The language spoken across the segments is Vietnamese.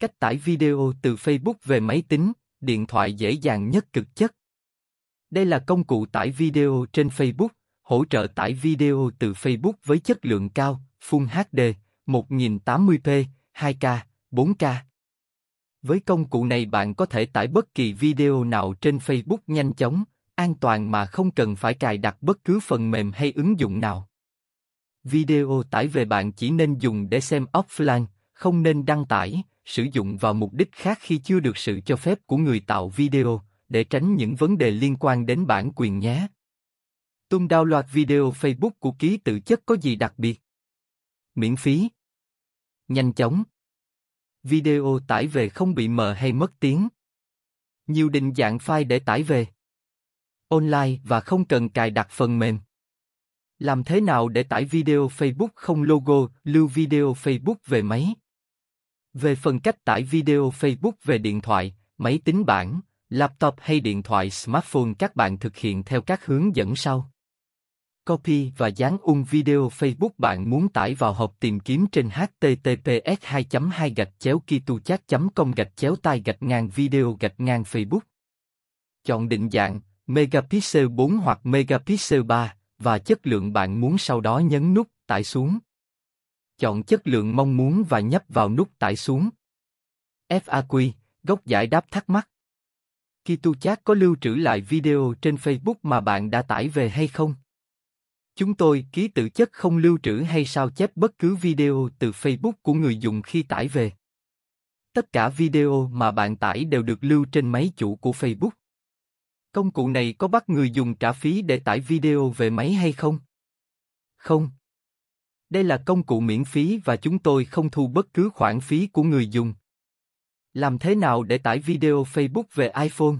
Cách tải video từ Facebook về máy tính, điện thoại dễ dàng nhất cực chất. Đây là công cụ tải video trên Facebook, hỗ trợ tải video từ Facebook với chất lượng cao, Full HD, 1080p, 2K, 4K. Với công cụ này bạn có thể tải bất kỳ video nào trên Facebook nhanh chóng, an toàn mà không cần phải cài đặt bất cứ phần mềm hay ứng dụng nào. Video tải về bạn chỉ nên dùng để xem offline, không nên đăng tải, sử dụng vào mục đích khác khi chưa được sự cho phép của người tạo video, để tránh những vấn đề liên quan đến bản quyền nhé. Tung loạt video Facebook của ký tự chất có gì đặc biệt? Miễn phí. Nhanh chóng. Video tải về không bị mờ hay mất tiếng. Nhiều định dạng file để tải về. Online và không cần cài đặt phần mềm. Làm thế nào để tải video Facebook không logo, lưu video Facebook về máy? Về phần cách tải video Facebook về điện thoại, máy tính bảng, laptop hay điện thoại smartphone các bạn thực hiện theo các hướng dẫn sau. Copy và dán ung video Facebook bạn muốn tải vào hộp tìm kiếm trên https 2 2 gạch chéo kituchat com gạch chéo tai gạch ngang video gạch ngang Facebook. Chọn định dạng megapixel 4 hoặc megapixel 3 và chất lượng bạn muốn sau đó nhấn nút tải xuống. Chọn chất lượng mong muốn và nhấp vào nút tải xuống. FAQ, góc giải đáp thắc mắc. KituChat có lưu trữ lại video trên Facebook mà bạn đã tải về hay không? Chúng tôi ký tự chất không lưu trữ hay sao chép bất cứ video từ Facebook của người dùng khi tải về. Tất cả video mà bạn tải đều được lưu trên máy chủ của Facebook. Công cụ này có bắt người dùng trả phí để tải video về máy hay không? Không. Đây là công cụ miễn phí và chúng tôi không thu bất cứ khoản phí của người dùng. Làm thế nào để tải video Facebook về iPhone?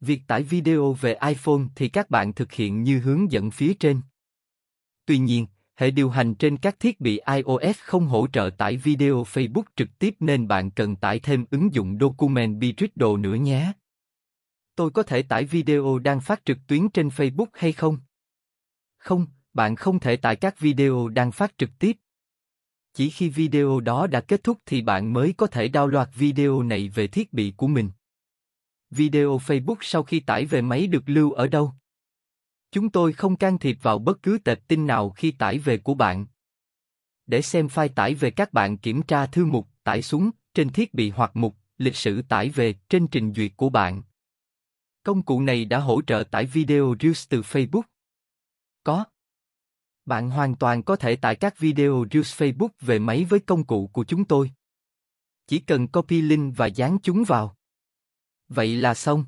Việc tải video về iPhone thì các bạn thực hiện như hướng dẫn phía trên. Tuy nhiên, hệ điều hành trên các thiết bị iOS không hỗ trợ tải video Facebook trực tiếp nên bạn cần tải thêm ứng dụng Document Bridle nữa nhé. Tôi có thể tải video đang phát trực tuyến trên Facebook hay không? Không, bạn không thể tải các video đang phát trực tiếp. Chỉ khi video đó đã kết thúc thì bạn mới có thể download video này về thiết bị của mình. Video Facebook sau khi tải về máy được lưu ở đâu? Chúng tôi không can thiệp vào bất cứ tệp tin nào khi tải về của bạn. Để xem file tải về các bạn kiểm tra thư mục, tải xuống, trên thiết bị hoặc mục, lịch sử tải về, trên trình duyệt của bạn. Công cụ này đã hỗ trợ tải video Reels từ Facebook. Có. Bạn hoàn toàn có thể tải các video Reels Facebook về máy với công cụ của chúng tôi. Chỉ cần copy link và dán chúng vào. Vậy là xong.